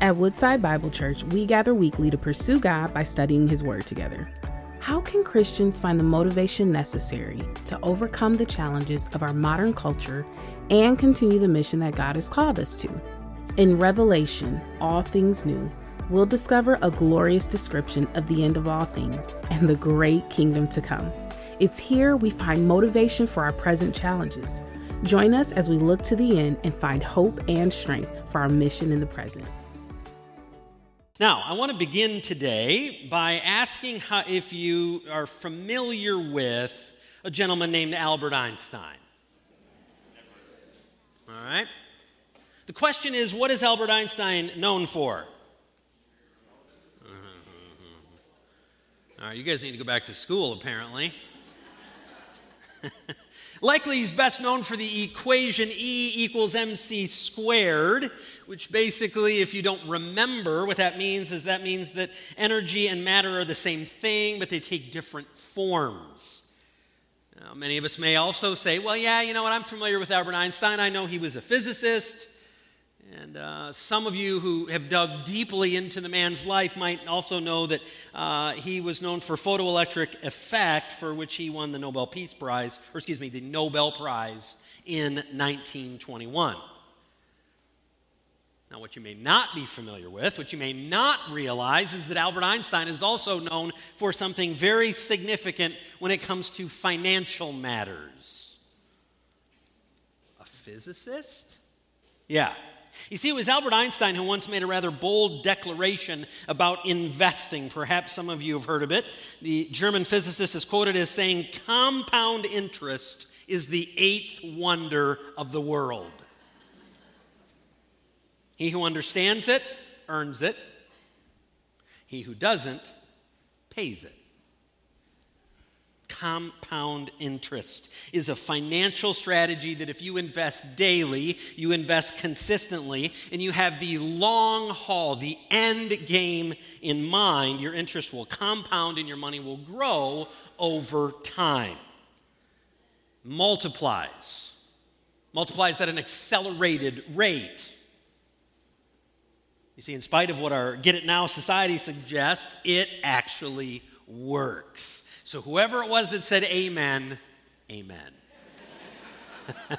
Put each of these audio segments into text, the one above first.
At Woodside Bible Church, we gather weekly to pursue God by studying His Word together. How can Christians find the motivation necessary to overcome the challenges of our modern culture and continue the mission that God has called us to? In Revelation, All Things New, we'll discover a glorious description of the end of all things and the great kingdom to come. It's here we find motivation for our present challenges. Join us as we look to the end and find hope and strength for our mission in the present. Now, I want to begin today by asking how, if you are familiar with a gentleman named Albert Einstein. All right? The question is what is Albert Einstein known for? All right, you guys need to go back to school, apparently. Likely, he's best known for the equation E equals mc squared, which basically, if you don't remember what that means, is that means that energy and matter are the same thing, but they take different forms. Now, many of us may also say, well, yeah, you know what, I'm familiar with Albert Einstein. I know he was a physicist. And uh, some of you who have dug deeply into the man's life might also know that uh, he was known for photoelectric effect, for which he won the Nobel Peace Prize, or excuse me, the Nobel Prize in 1921. Now, what you may not be familiar with, what you may not realize, is that Albert Einstein is also known for something very significant when it comes to financial matters. A physicist? Yeah, you see, it was Albert Einstein who once made a rather bold declaration about investing. Perhaps some of you have heard of it. The German physicist is quoted as saying, Compound interest is the eighth wonder of the world. He who understands it earns it, he who doesn't pays it compound interest is a financial strategy that if you invest daily, you invest consistently, and you have the long haul, the end game in mind, your interest will compound and your money will grow over time. Multiplies. Multiplies at an accelerated rate. You see, in spite of what our get it now society suggests, it actually works. So, whoever it was that said amen, amen.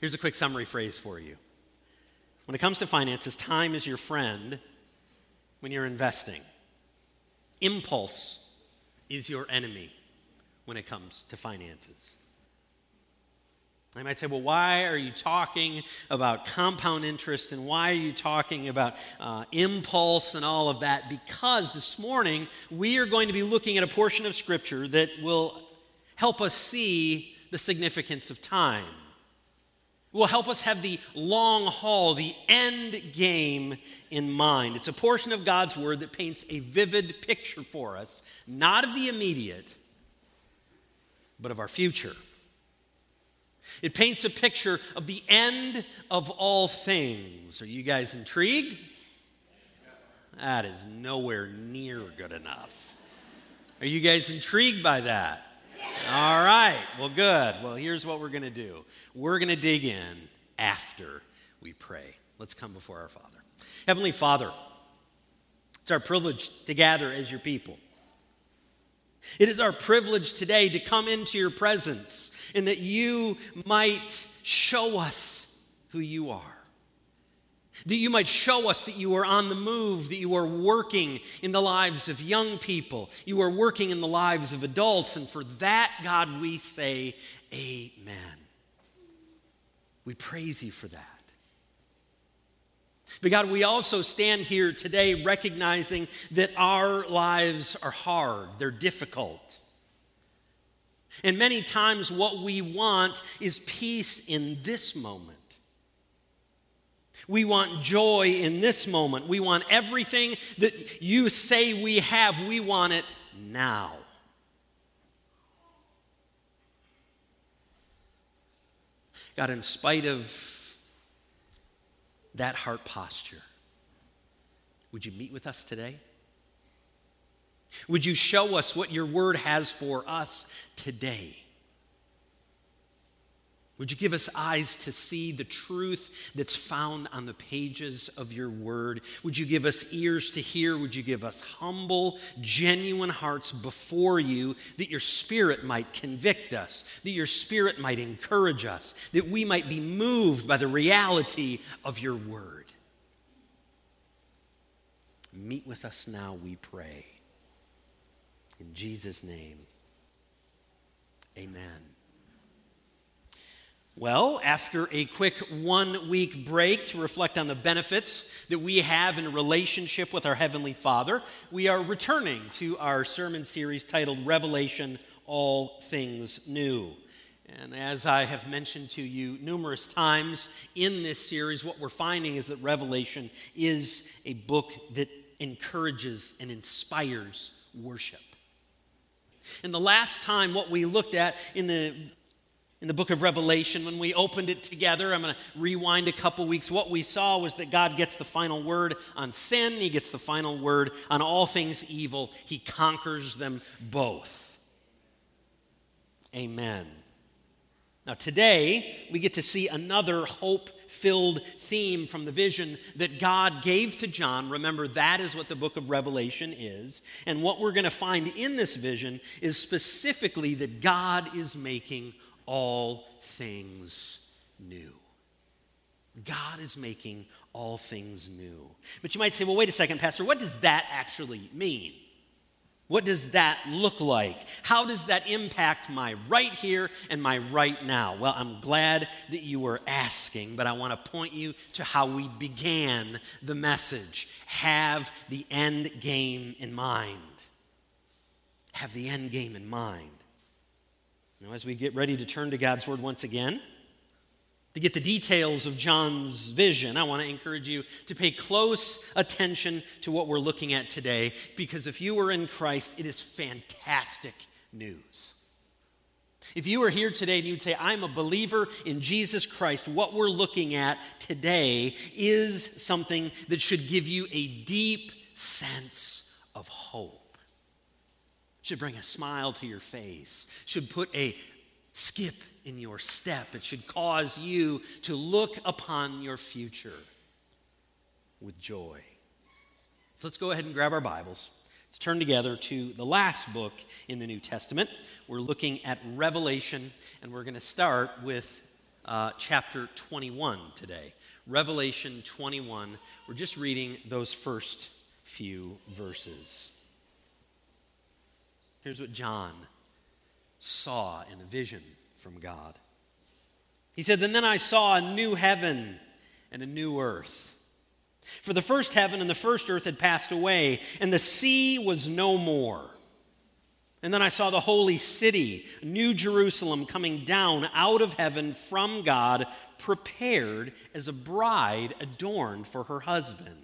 Here's a quick summary phrase for you. When it comes to finances, time is your friend when you're investing. Impulse is your enemy when it comes to finances. I might say, well, why are you talking about compound interest and why are you talking about uh, impulse and all of that? Because this morning we are going to be looking at a portion of Scripture that will help us see the significance of time. Will help us have the long haul, the end game in mind. It's a portion of God's Word that paints a vivid picture for us, not of the immediate, but of our future. It paints a picture of the end of all things. Are you guys intrigued? That is nowhere near good enough. Are you guys intrigued by that? All right. Well, good. Well, here's what we're going to do we're going to dig in after we pray. Let's come before our Father. Heavenly Father, it's our privilege to gather as your people. It is our privilege today to come into your presence and that you might show us who you are. That you might show us that you are on the move, that you are working in the lives of young people, you are working in the lives of adults, and for that, God, we say, Amen. We praise you for that. But God, we also stand here today recognizing that our lives are hard, they're difficult. And many times, what we want is peace in this moment. We want joy in this moment. We want everything that you say we have, we want it now. God, in spite of that heart posture, would you meet with us today? Would you show us what your word has for us today? Would you give us eyes to see the truth that's found on the pages of your word? Would you give us ears to hear? Would you give us humble, genuine hearts before you that your spirit might convict us, that your spirit might encourage us, that we might be moved by the reality of your word? Meet with us now, we pray. In Jesus' name, amen. Well, after a quick one week break to reflect on the benefits that we have in relationship with our Heavenly Father, we are returning to our sermon series titled Revelation All Things New. And as I have mentioned to you numerous times in this series, what we're finding is that Revelation is a book that encourages and inspires worship. And the last time, what we looked at in the in the book of Revelation, when we opened it together, I'm going to rewind a couple weeks. What we saw was that God gets the final word on sin, He gets the final word on all things evil. He conquers them both. Amen. Now, today, we get to see another hope filled theme from the vision that God gave to John. Remember, that is what the book of Revelation is. And what we're going to find in this vision is specifically that God is making all things new. God is making all things new. But you might say, well, wait a second, Pastor, what does that actually mean? What does that look like? How does that impact my right here and my right now? Well, I'm glad that you were asking, but I want to point you to how we began the message. Have the end game in mind. Have the end game in mind. Now, as we get ready to turn to God's Word once again, to get the details of John's vision, I want to encourage you to pay close attention to what we're looking at today, because if you are in Christ, it is fantastic news. If you are here today and you'd say, I'm a believer in Jesus Christ, what we're looking at today is something that should give you a deep sense of hope should bring a smile to your face, should put a skip in your step. It should cause you to look upon your future with joy. So let's go ahead and grab our Bibles. Let's turn together to the last book in the New Testament. We're looking at Revelation, and we're going to start with uh, chapter 21 today. Revelation 21. We're just reading those first few verses. Here's what John saw in the vision from God. He said, And then I saw a new heaven and a new earth. For the first heaven and the first earth had passed away, and the sea was no more. And then I saw the holy city, New Jerusalem, coming down out of heaven from God, prepared as a bride adorned for her husband.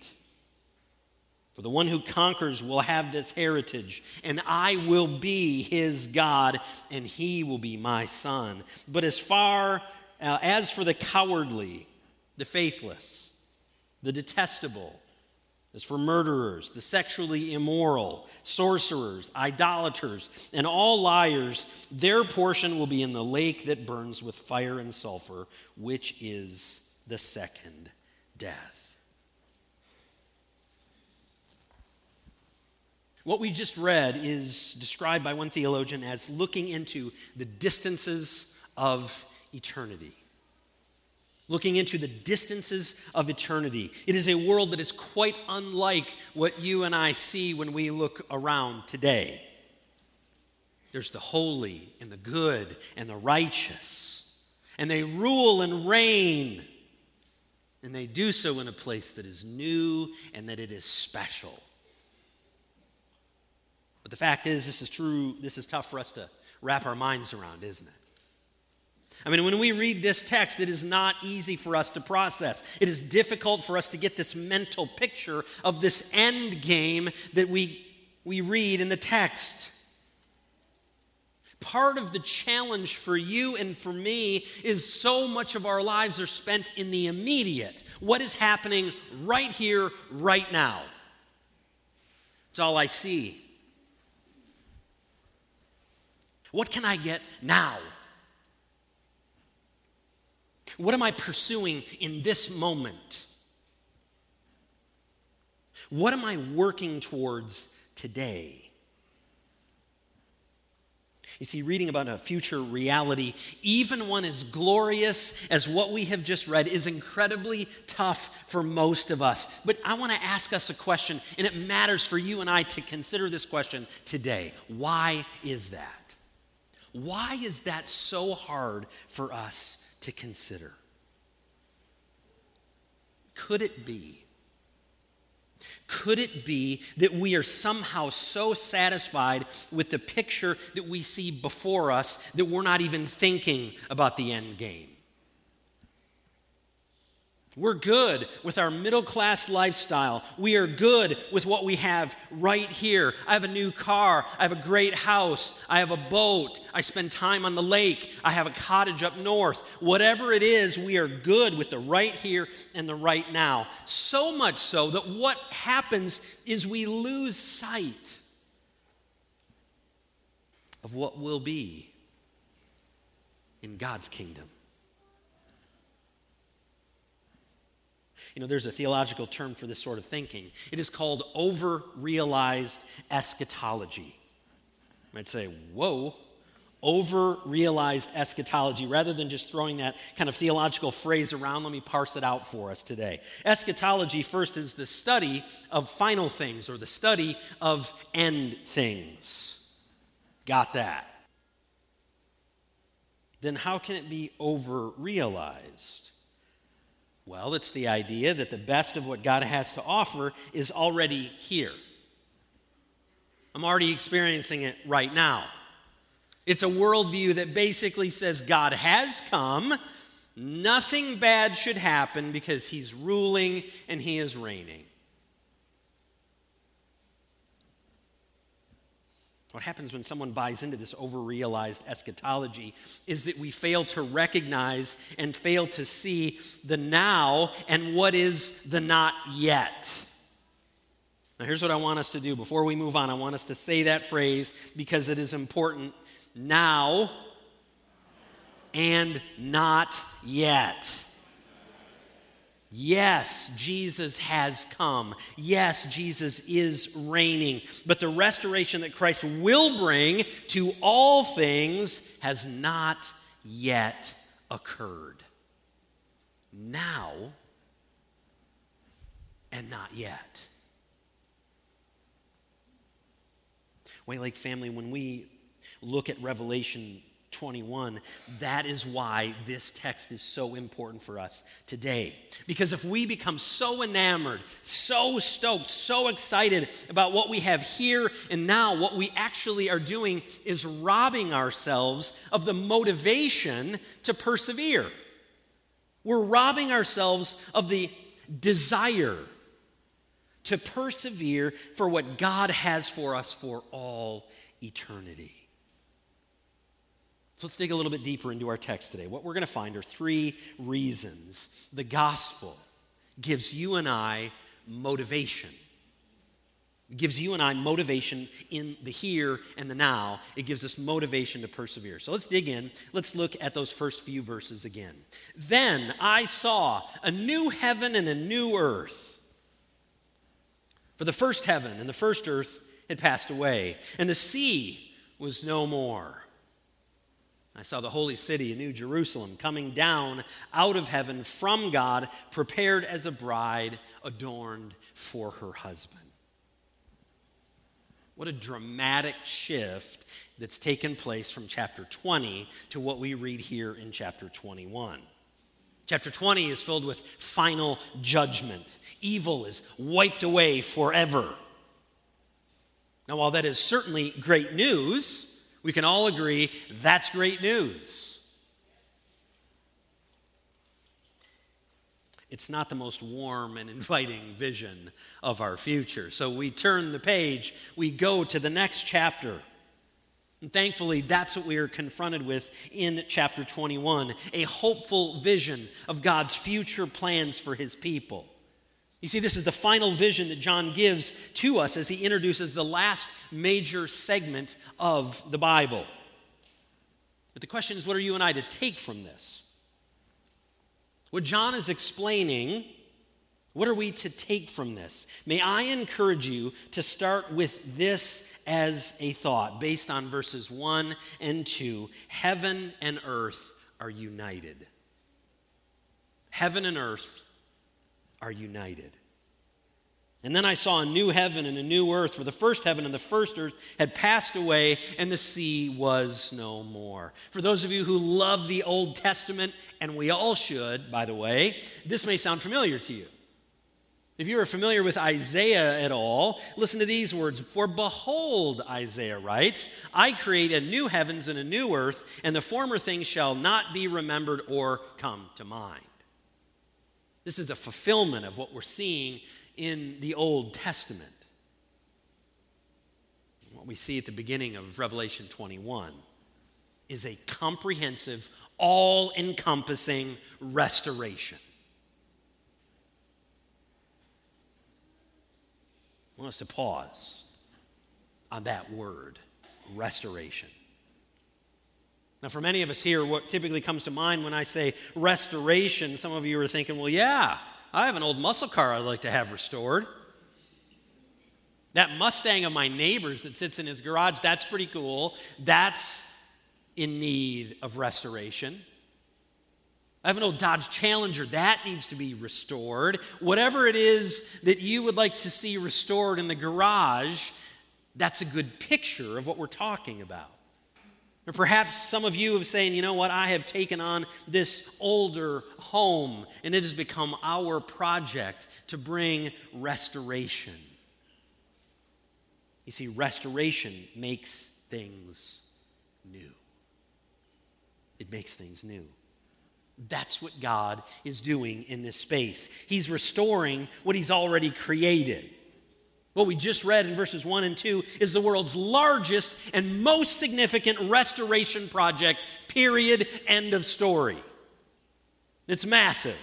For the one who conquers will have this heritage, and I will be his God, and he will be my son. But as far uh, as for the cowardly, the faithless, the detestable, as for murderers, the sexually immoral, sorcerers, idolaters, and all liars, their portion will be in the lake that burns with fire and sulfur, which is the second death. What we just read is described by one theologian as looking into the distances of eternity. looking into the distances of eternity. It is a world that is quite unlike what you and I see when we look around today. There's the holy and the good and the righteous, and they rule and reign. And they do so in a place that is new and that it is special. But the fact is, this is true, this is tough for us to wrap our minds around, isn't it? I mean, when we read this text, it is not easy for us to process. It is difficult for us to get this mental picture of this end game that we, we read in the text. Part of the challenge for you and for me is so much of our lives are spent in the immediate. What is happening right here, right now? It's all I see. What can I get now? What am I pursuing in this moment? What am I working towards today? You see, reading about a future reality, even one as glorious as what we have just read, is incredibly tough for most of us. But I want to ask us a question, and it matters for you and I to consider this question today. Why is that? Why is that so hard for us to consider. Could it be? Could it be that we are somehow so satisfied with the picture that we see before us that we're not even thinking about the end game? We're good with our middle class lifestyle. We are good with what we have right here. I have a new car. I have a great house. I have a boat. I spend time on the lake. I have a cottage up north. Whatever it is, we are good with the right here and the right now. So much so that what happens is we lose sight of what will be in God's kingdom. You know, there's a theological term for this sort of thinking. It is called over realized eschatology. You might say, whoa, over realized eschatology. Rather than just throwing that kind of theological phrase around, let me parse it out for us today. Eschatology, first, is the study of final things or the study of end things. Got that? Then how can it be over realized? Well, it's the idea that the best of what God has to offer is already here. I'm already experiencing it right now. It's a worldview that basically says God has come, nothing bad should happen because he's ruling and he is reigning. What happens when someone buys into this overrealized eschatology is that we fail to recognize and fail to see the now and what is the not yet. Now, here's what I want us to do. Before we move on, I want us to say that phrase because it is important now and not yet. Yes, Jesus has come. Yes, Jesus is reigning. But the restoration that Christ will bring to all things has not yet occurred. Now and not yet. White Lake family, when we look at Revelation 21. That is why this text is so important for us today. Because if we become so enamored, so stoked, so excited about what we have here and now, what we actually are doing is robbing ourselves of the motivation to persevere. We're robbing ourselves of the desire to persevere for what God has for us for all eternity. So let's dig a little bit deeper into our text today. What we're going to find are three reasons the gospel gives you and I motivation. It gives you and I motivation in the here and the now. It gives us motivation to persevere. So let's dig in. Let's look at those first few verses again. Then I saw a new heaven and a new earth. For the first heaven and the first earth had passed away, and the sea was no more. I saw the holy city, New Jerusalem, coming down out of heaven from God, prepared as a bride adorned for her husband. What a dramatic shift that's taken place from chapter 20 to what we read here in chapter 21. Chapter 20 is filled with final judgment. Evil is wiped away forever. Now, while that is certainly great news, we can all agree that's great news. It's not the most warm and inviting vision of our future. So we turn the page, we go to the next chapter. And thankfully, that's what we are confronted with in chapter 21 a hopeful vision of God's future plans for his people. You see, this is the final vision that John gives to us as he introduces the last major segment of the Bible. But the question is, what are you and I to take from this? What John is explaining, what are we to take from this? May I encourage you to start with this as a thought based on verses 1 and 2. Heaven and earth are united. Heaven and earth are united. And then I saw a new heaven and a new earth, for the first heaven and the first earth had passed away, and the sea was no more. For those of you who love the Old Testament, and we all should, by the way, this may sound familiar to you. If you are familiar with Isaiah at all, listen to these words. For behold, Isaiah writes, I create a new heavens and a new earth, and the former things shall not be remembered or come to mind. This is a fulfillment of what we're seeing in the Old Testament. What we see at the beginning of Revelation 21 is a comprehensive, all encompassing restoration. I want us to pause on that word, restoration. Now, for many of us here, what typically comes to mind when I say restoration, some of you are thinking, well, yeah, I have an old muscle car I'd like to have restored. That Mustang of my neighbor's that sits in his garage, that's pretty cool. That's in need of restoration. I have an old Dodge Challenger, that needs to be restored. Whatever it is that you would like to see restored in the garage, that's a good picture of what we're talking about. Or perhaps some of you have saying, you know what, I have taken on this older home and it has become our project to bring restoration. You see, restoration makes things new. It makes things new. That's what God is doing in this space. He's restoring what He's already created. What we just read in verses 1 and 2 is the world's largest and most significant restoration project, period, end of story. It's massive.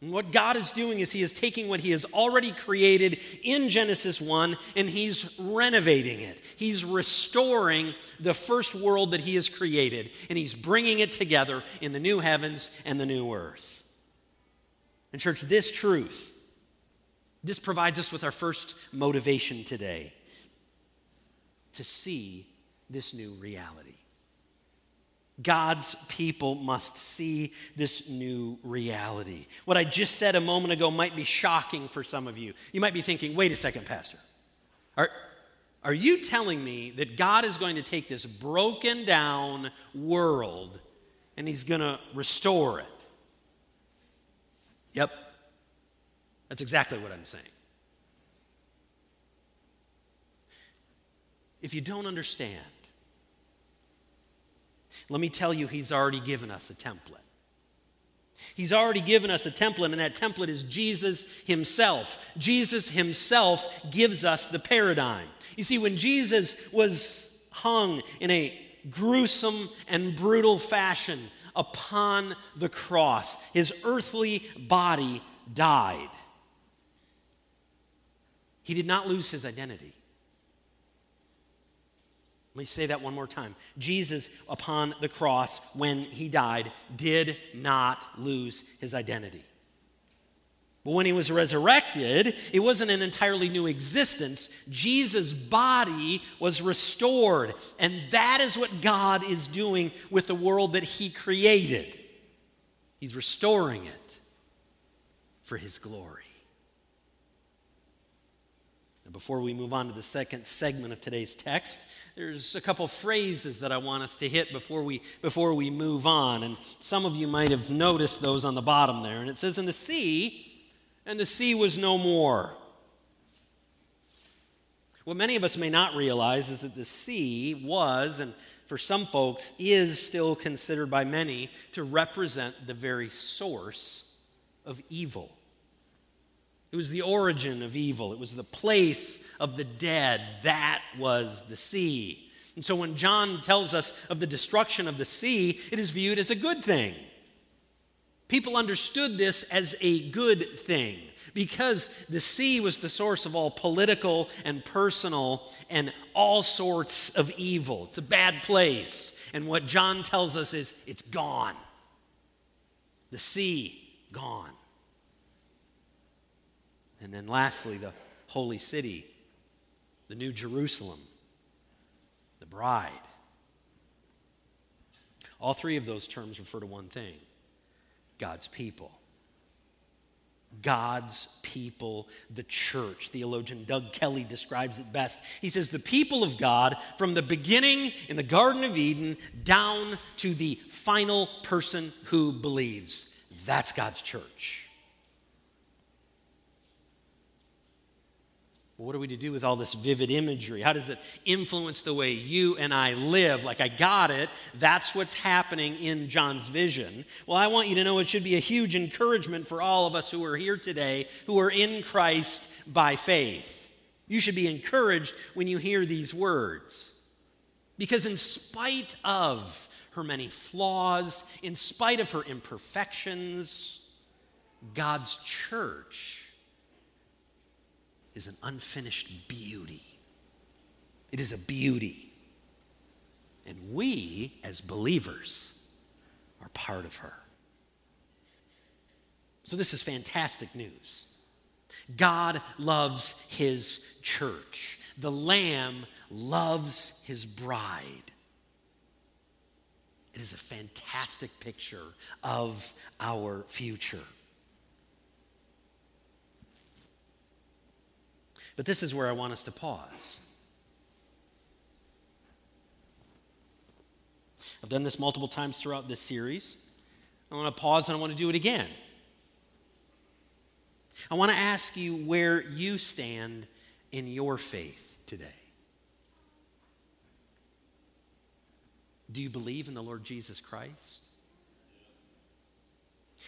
And what God is doing is He is taking what He has already created in Genesis 1 and He's renovating it. He's restoring the first world that He has created and He's bringing it together in the new heavens and the new earth. And, church, this truth this provides us with our first motivation today to see this new reality. God's people must see this new reality. What I just said a moment ago might be shocking for some of you. You might be thinking, wait a second, Pastor. Are, are you telling me that God is going to take this broken down world and he's going to restore it? Yep, that's exactly what I'm saying. If you don't understand, let me tell you, He's already given us a template. He's already given us a template, and that template is Jesus Himself. Jesus Himself gives us the paradigm. You see, when Jesus was hung in a gruesome and brutal fashion upon the cross, His earthly body died. He did not lose his identity. Let me say that one more time. Jesus, upon the cross, when he died, did not lose his identity. But when he was resurrected, it wasn't an entirely new existence. Jesus' body was restored. And that is what God is doing with the world that he created. He's restoring it for his glory. Before we move on to the second segment of today's text, there's a couple phrases that I want us to hit before we, before we move on. And some of you might have noticed those on the bottom there. And it says, In the sea, and the sea was no more. What many of us may not realize is that the sea was, and for some folks is still considered by many, to represent the very source of evil. It was the origin of evil, it was the place of the dead. That was the sea. And so when John tells us of the destruction of the sea, it is viewed as a good thing. People understood this as a good thing because the sea was the source of all political and personal and all sorts of evil. It's a bad place. And what John tells us is it's gone. The sea, gone. And then lastly, the holy city, the New Jerusalem, the bride. All three of those terms refer to one thing God's people. God's people, the church. Theologian Doug Kelly describes it best. He says, The people of God, from the beginning in the Garden of Eden down to the final person who believes. That's God's church. What are we to do with all this vivid imagery? How does it influence the way you and I live? Like, I got it. That's what's happening in John's vision. Well, I want you to know it should be a huge encouragement for all of us who are here today who are in Christ by faith. You should be encouraged when you hear these words. Because, in spite of her many flaws, in spite of her imperfections, God's church is an unfinished beauty. It is a beauty. And we, as believers, are part of her. So, this is fantastic news. God loves his church, the Lamb loves his bride. It is a fantastic picture of our future. But this is where I want us to pause. I've done this multiple times throughout this series. I want to pause and I want to do it again. I want to ask you where you stand in your faith today. Do you believe in the Lord Jesus Christ?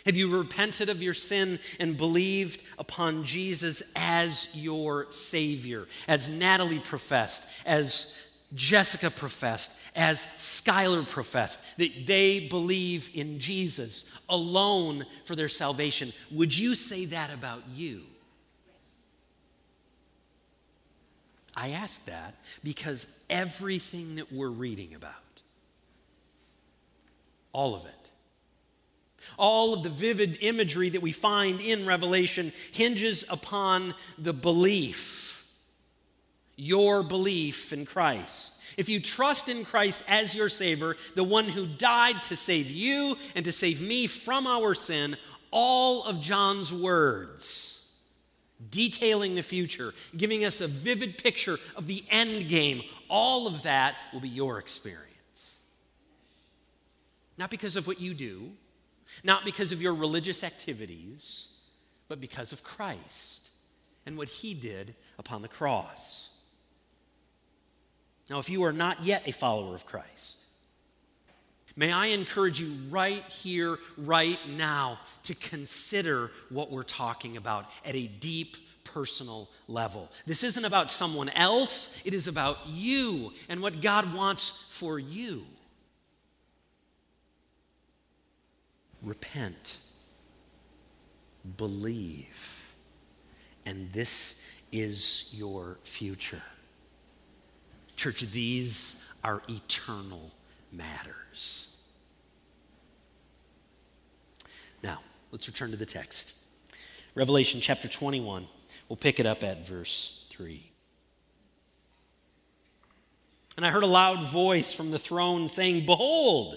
Have you repented of your sin and believed upon Jesus as your Savior? As Natalie professed, as Jessica professed, as Skylar professed, that they believe in Jesus alone for their salvation. Would you say that about you? I ask that because everything that we're reading about, all of it, all of the vivid imagery that we find in Revelation hinges upon the belief, your belief in Christ. If you trust in Christ as your Savior, the one who died to save you and to save me from our sin, all of John's words detailing the future, giving us a vivid picture of the end game, all of that will be your experience. Not because of what you do, not because of your religious activities, but because of Christ and what he did upon the cross. Now, if you are not yet a follower of Christ, may I encourage you right here, right now, to consider what we're talking about at a deep personal level. This isn't about someone else, it is about you and what God wants for you. Repent, believe, and this is your future. Church, these are eternal matters. Now, let's return to the text. Revelation chapter 21. We'll pick it up at verse 3. And I heard a loud voice from the throne saying, Behold,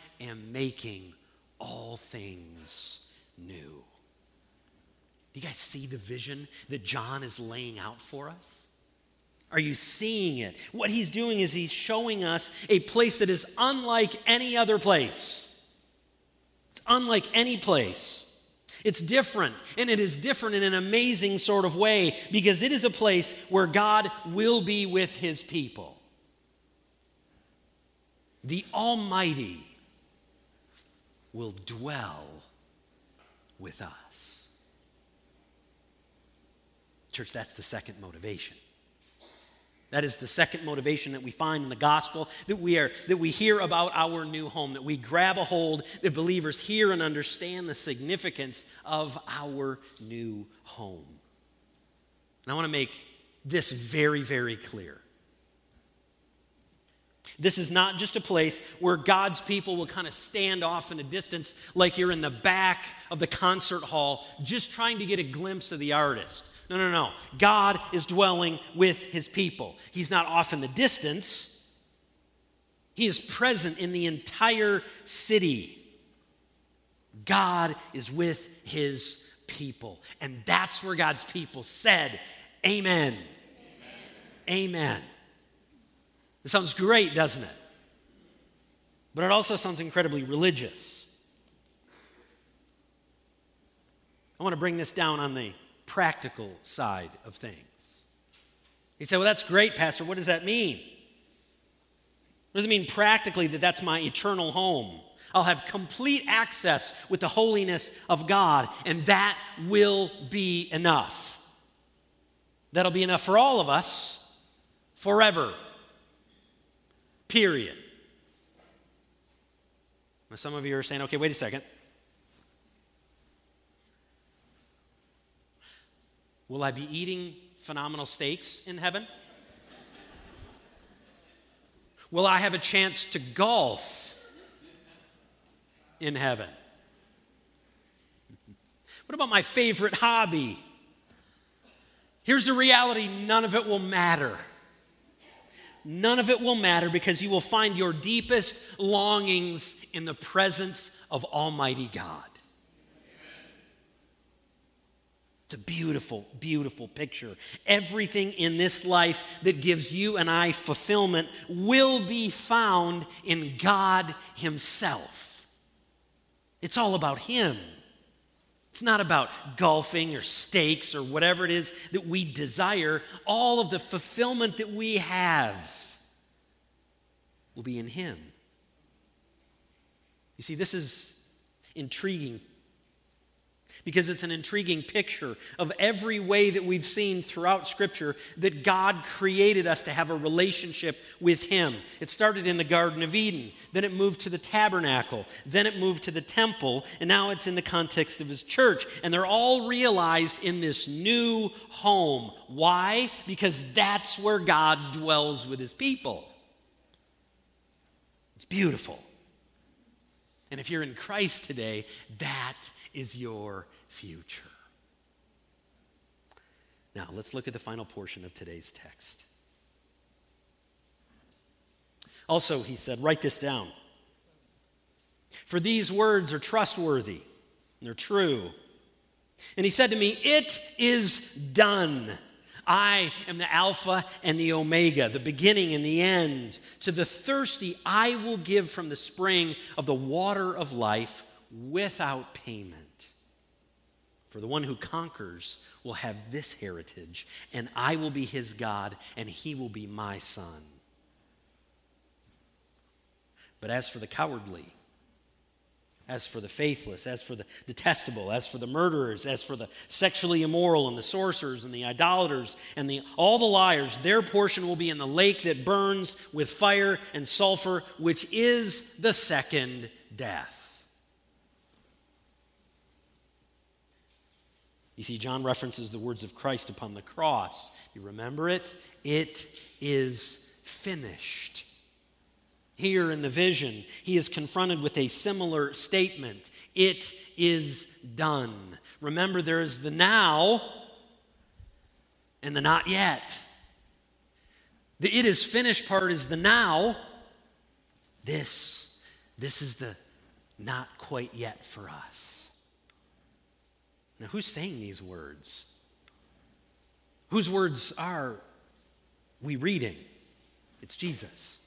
am making all things new. Do you guys see the vision that John is laying out for us? Are you seeing it? What he's doing is he's showing us a place that is unlike any other place. It's unlike any place. It's different, and it is different in an amazing sort of way because it is a place where God will be with his people. The Almighty will dwell with us. Church, that's the second motivation. That is the second motivation that we find in the gospel that we are that we hear about our new home, that we grab a hold, that believers hear and understand the significance of our new home. And I want to make this very, very clear. This is not just a place where God's people will kind of stand off in a distance like you're in the back of the concert hall just trying to get a glimpse of the artist. No, no, no. God is dwelling with his people. He's not off in the distance, he is present in the entire city. God is with his people. And that's where God's people said, Amen. Amen. Amen. It sounds great, doesn't it? But it also sounds incredibly religious. I want to bring this down on the practical side of things. You say, well, that's great, Pastor. What does that mean? What does it mean practically that that's my eternal home? I'll have complete access with the holiness of God, and that will be enough. That'll be enough for all of us forever. Period. Now, some of you are saying, okay, wait a second. Will I be eating phenomenal steaks in heaven? Will I have a chance to golf in heaven? What about my favorite hobby? Here's the reality none of it will matter none of it will matter because you will find your deepest longings in the presence of Almighty God. It's a beautiful, beautiful picture. Everything in this life that gives you and I fulfillment will be found in God Himself. It's all about Him. It's not about golfing or steaks or whatever it is that we desire. All of the fulfillment that we have will be in Him. You see, this is intriguing because it's an intriguing picture of every way that we've seen throughout Scripture that God created us to have a relationship with Him. It started in the Garden of Eden, then it moved to the tabernacle, then it moved to the temple, and now it's in the context of His church. And they're all realized in this new home. Why? Because that's where God dwells with His people. It's beautiful. And if you're in Christ today, that is your future. Now, let's look at the final portion of today's text. Also, he said, write this down. For these words are trustworthy, and they're true. And he said to me, It is done. I am the Alpha and the Omega, the beginning and the end. To the thirsty, I will give from the spring of the water of life without payment. For the one who conquers will have this heritage, and I will be his God, and he will be my son. But as for the cowardly, as for the faithless, as for the detestable, as for the murderers, as for the sexually immoral and the sorcerers and the idolaters and the, all the liars, their portion will be in the lake that burns with fire and sulfur, which is the second death. You see, John references the words of Christ upon the cross. You remember it? It is finished. Here in the vision, he is confronted with a similar statement It is done. Remember, there is the now and the not yet. The it is finished part is the now. This, this is the not quite yet for us. Now, who's saying these words? Whose words are we reading? It's Jesus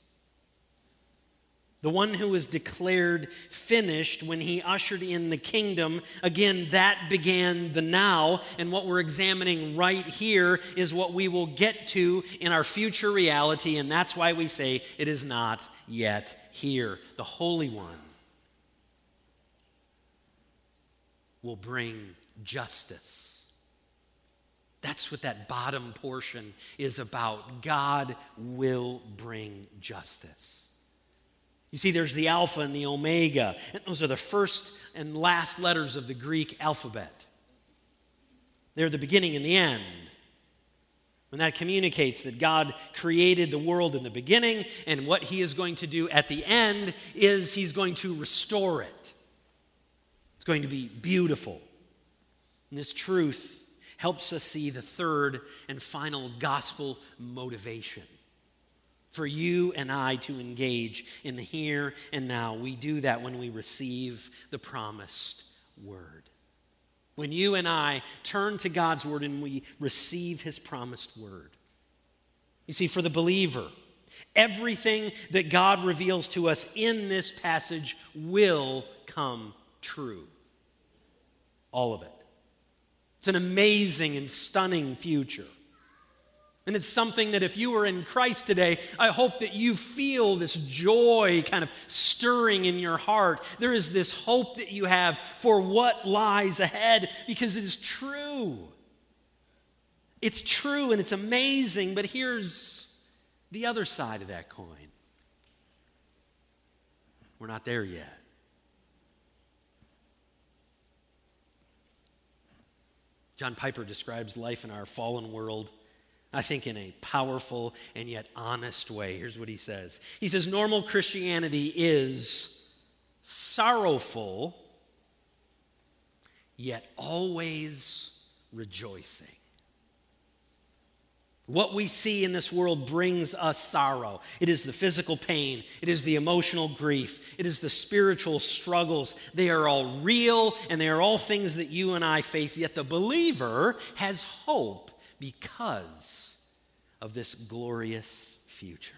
the one who was declared finished when he ushered in the kingdom. Again, that began the now, and what we're examining right here is what we will get to in our future reality, and that's why we say it is not yet here. The Holy One will bring justice. That's what that bottom portion is about. God will bring justice. You see, there's the Alpha and the Omega, and those are the first and last letters of the Greek alphabet. They're the beginning and the end. And that communicates that God created the world in the beginning, and what He is going to do at the end is He's going to restore it. It's going to be beautiful. And this truth helps us see the third and final gospel motivation for you and I to engage in the here and now. We do that when we receive the promised word. When you and I turn to God's word and we receive his promised word. You see, for the believer, everything that God reveals to us in this passage will come true. All of it. It's an amazing and stunning future. And it's something that if you are in Christ today, I hope that you feel this joy kind of stirring in your heart. There is this hope that you have for what lies ahead because it is true. It's true and it's amazing, but here's the other side of that coin. We're not there yet. John Piper describes life in our fallen world I think, in a powerful and yet honest way. Here's what he says He says, Normal Christianity is sorrowful, yet always rejoicing. What we see in this world brings us sorrow. It is the physical pain, it is the emotional grief, it is the spiritual struggles. They are all real and they are all things that you and I face. Yet the believer has hope because of this glorious future.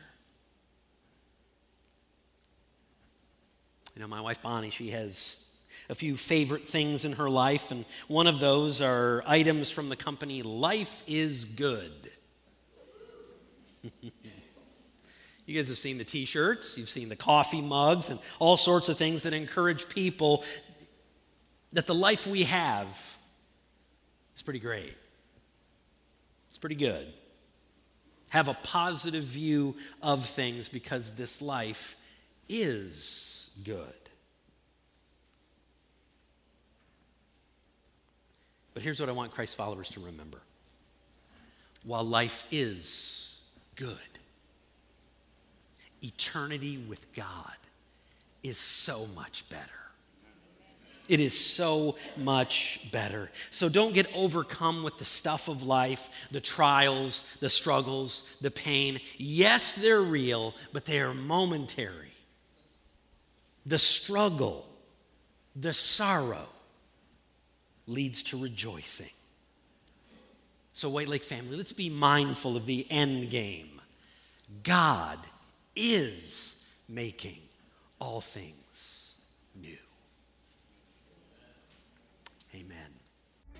You know, my wife Bonnie, she has a few favorite things in her life, and one of those are items from the company Life is Good. you guys have seen the t shirts, you've seen the coffee mugs, and all sorts of things that encourage people that the life we have is pretty great. It's pretty good. Have a positive view of things because this life is good. But here's what I want Christ followers to remember while life is good, eternity with God is so much better. It is so much better. So don't get overcome with the stuff of life, the trials, the struggles, the pain. Yes, they're real, but they are momentary. The struggle, the sorrow leads to rejoicing. So, White Lake family, let's be mindful of the end game. God is making all things new.